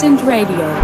Consistent Radio.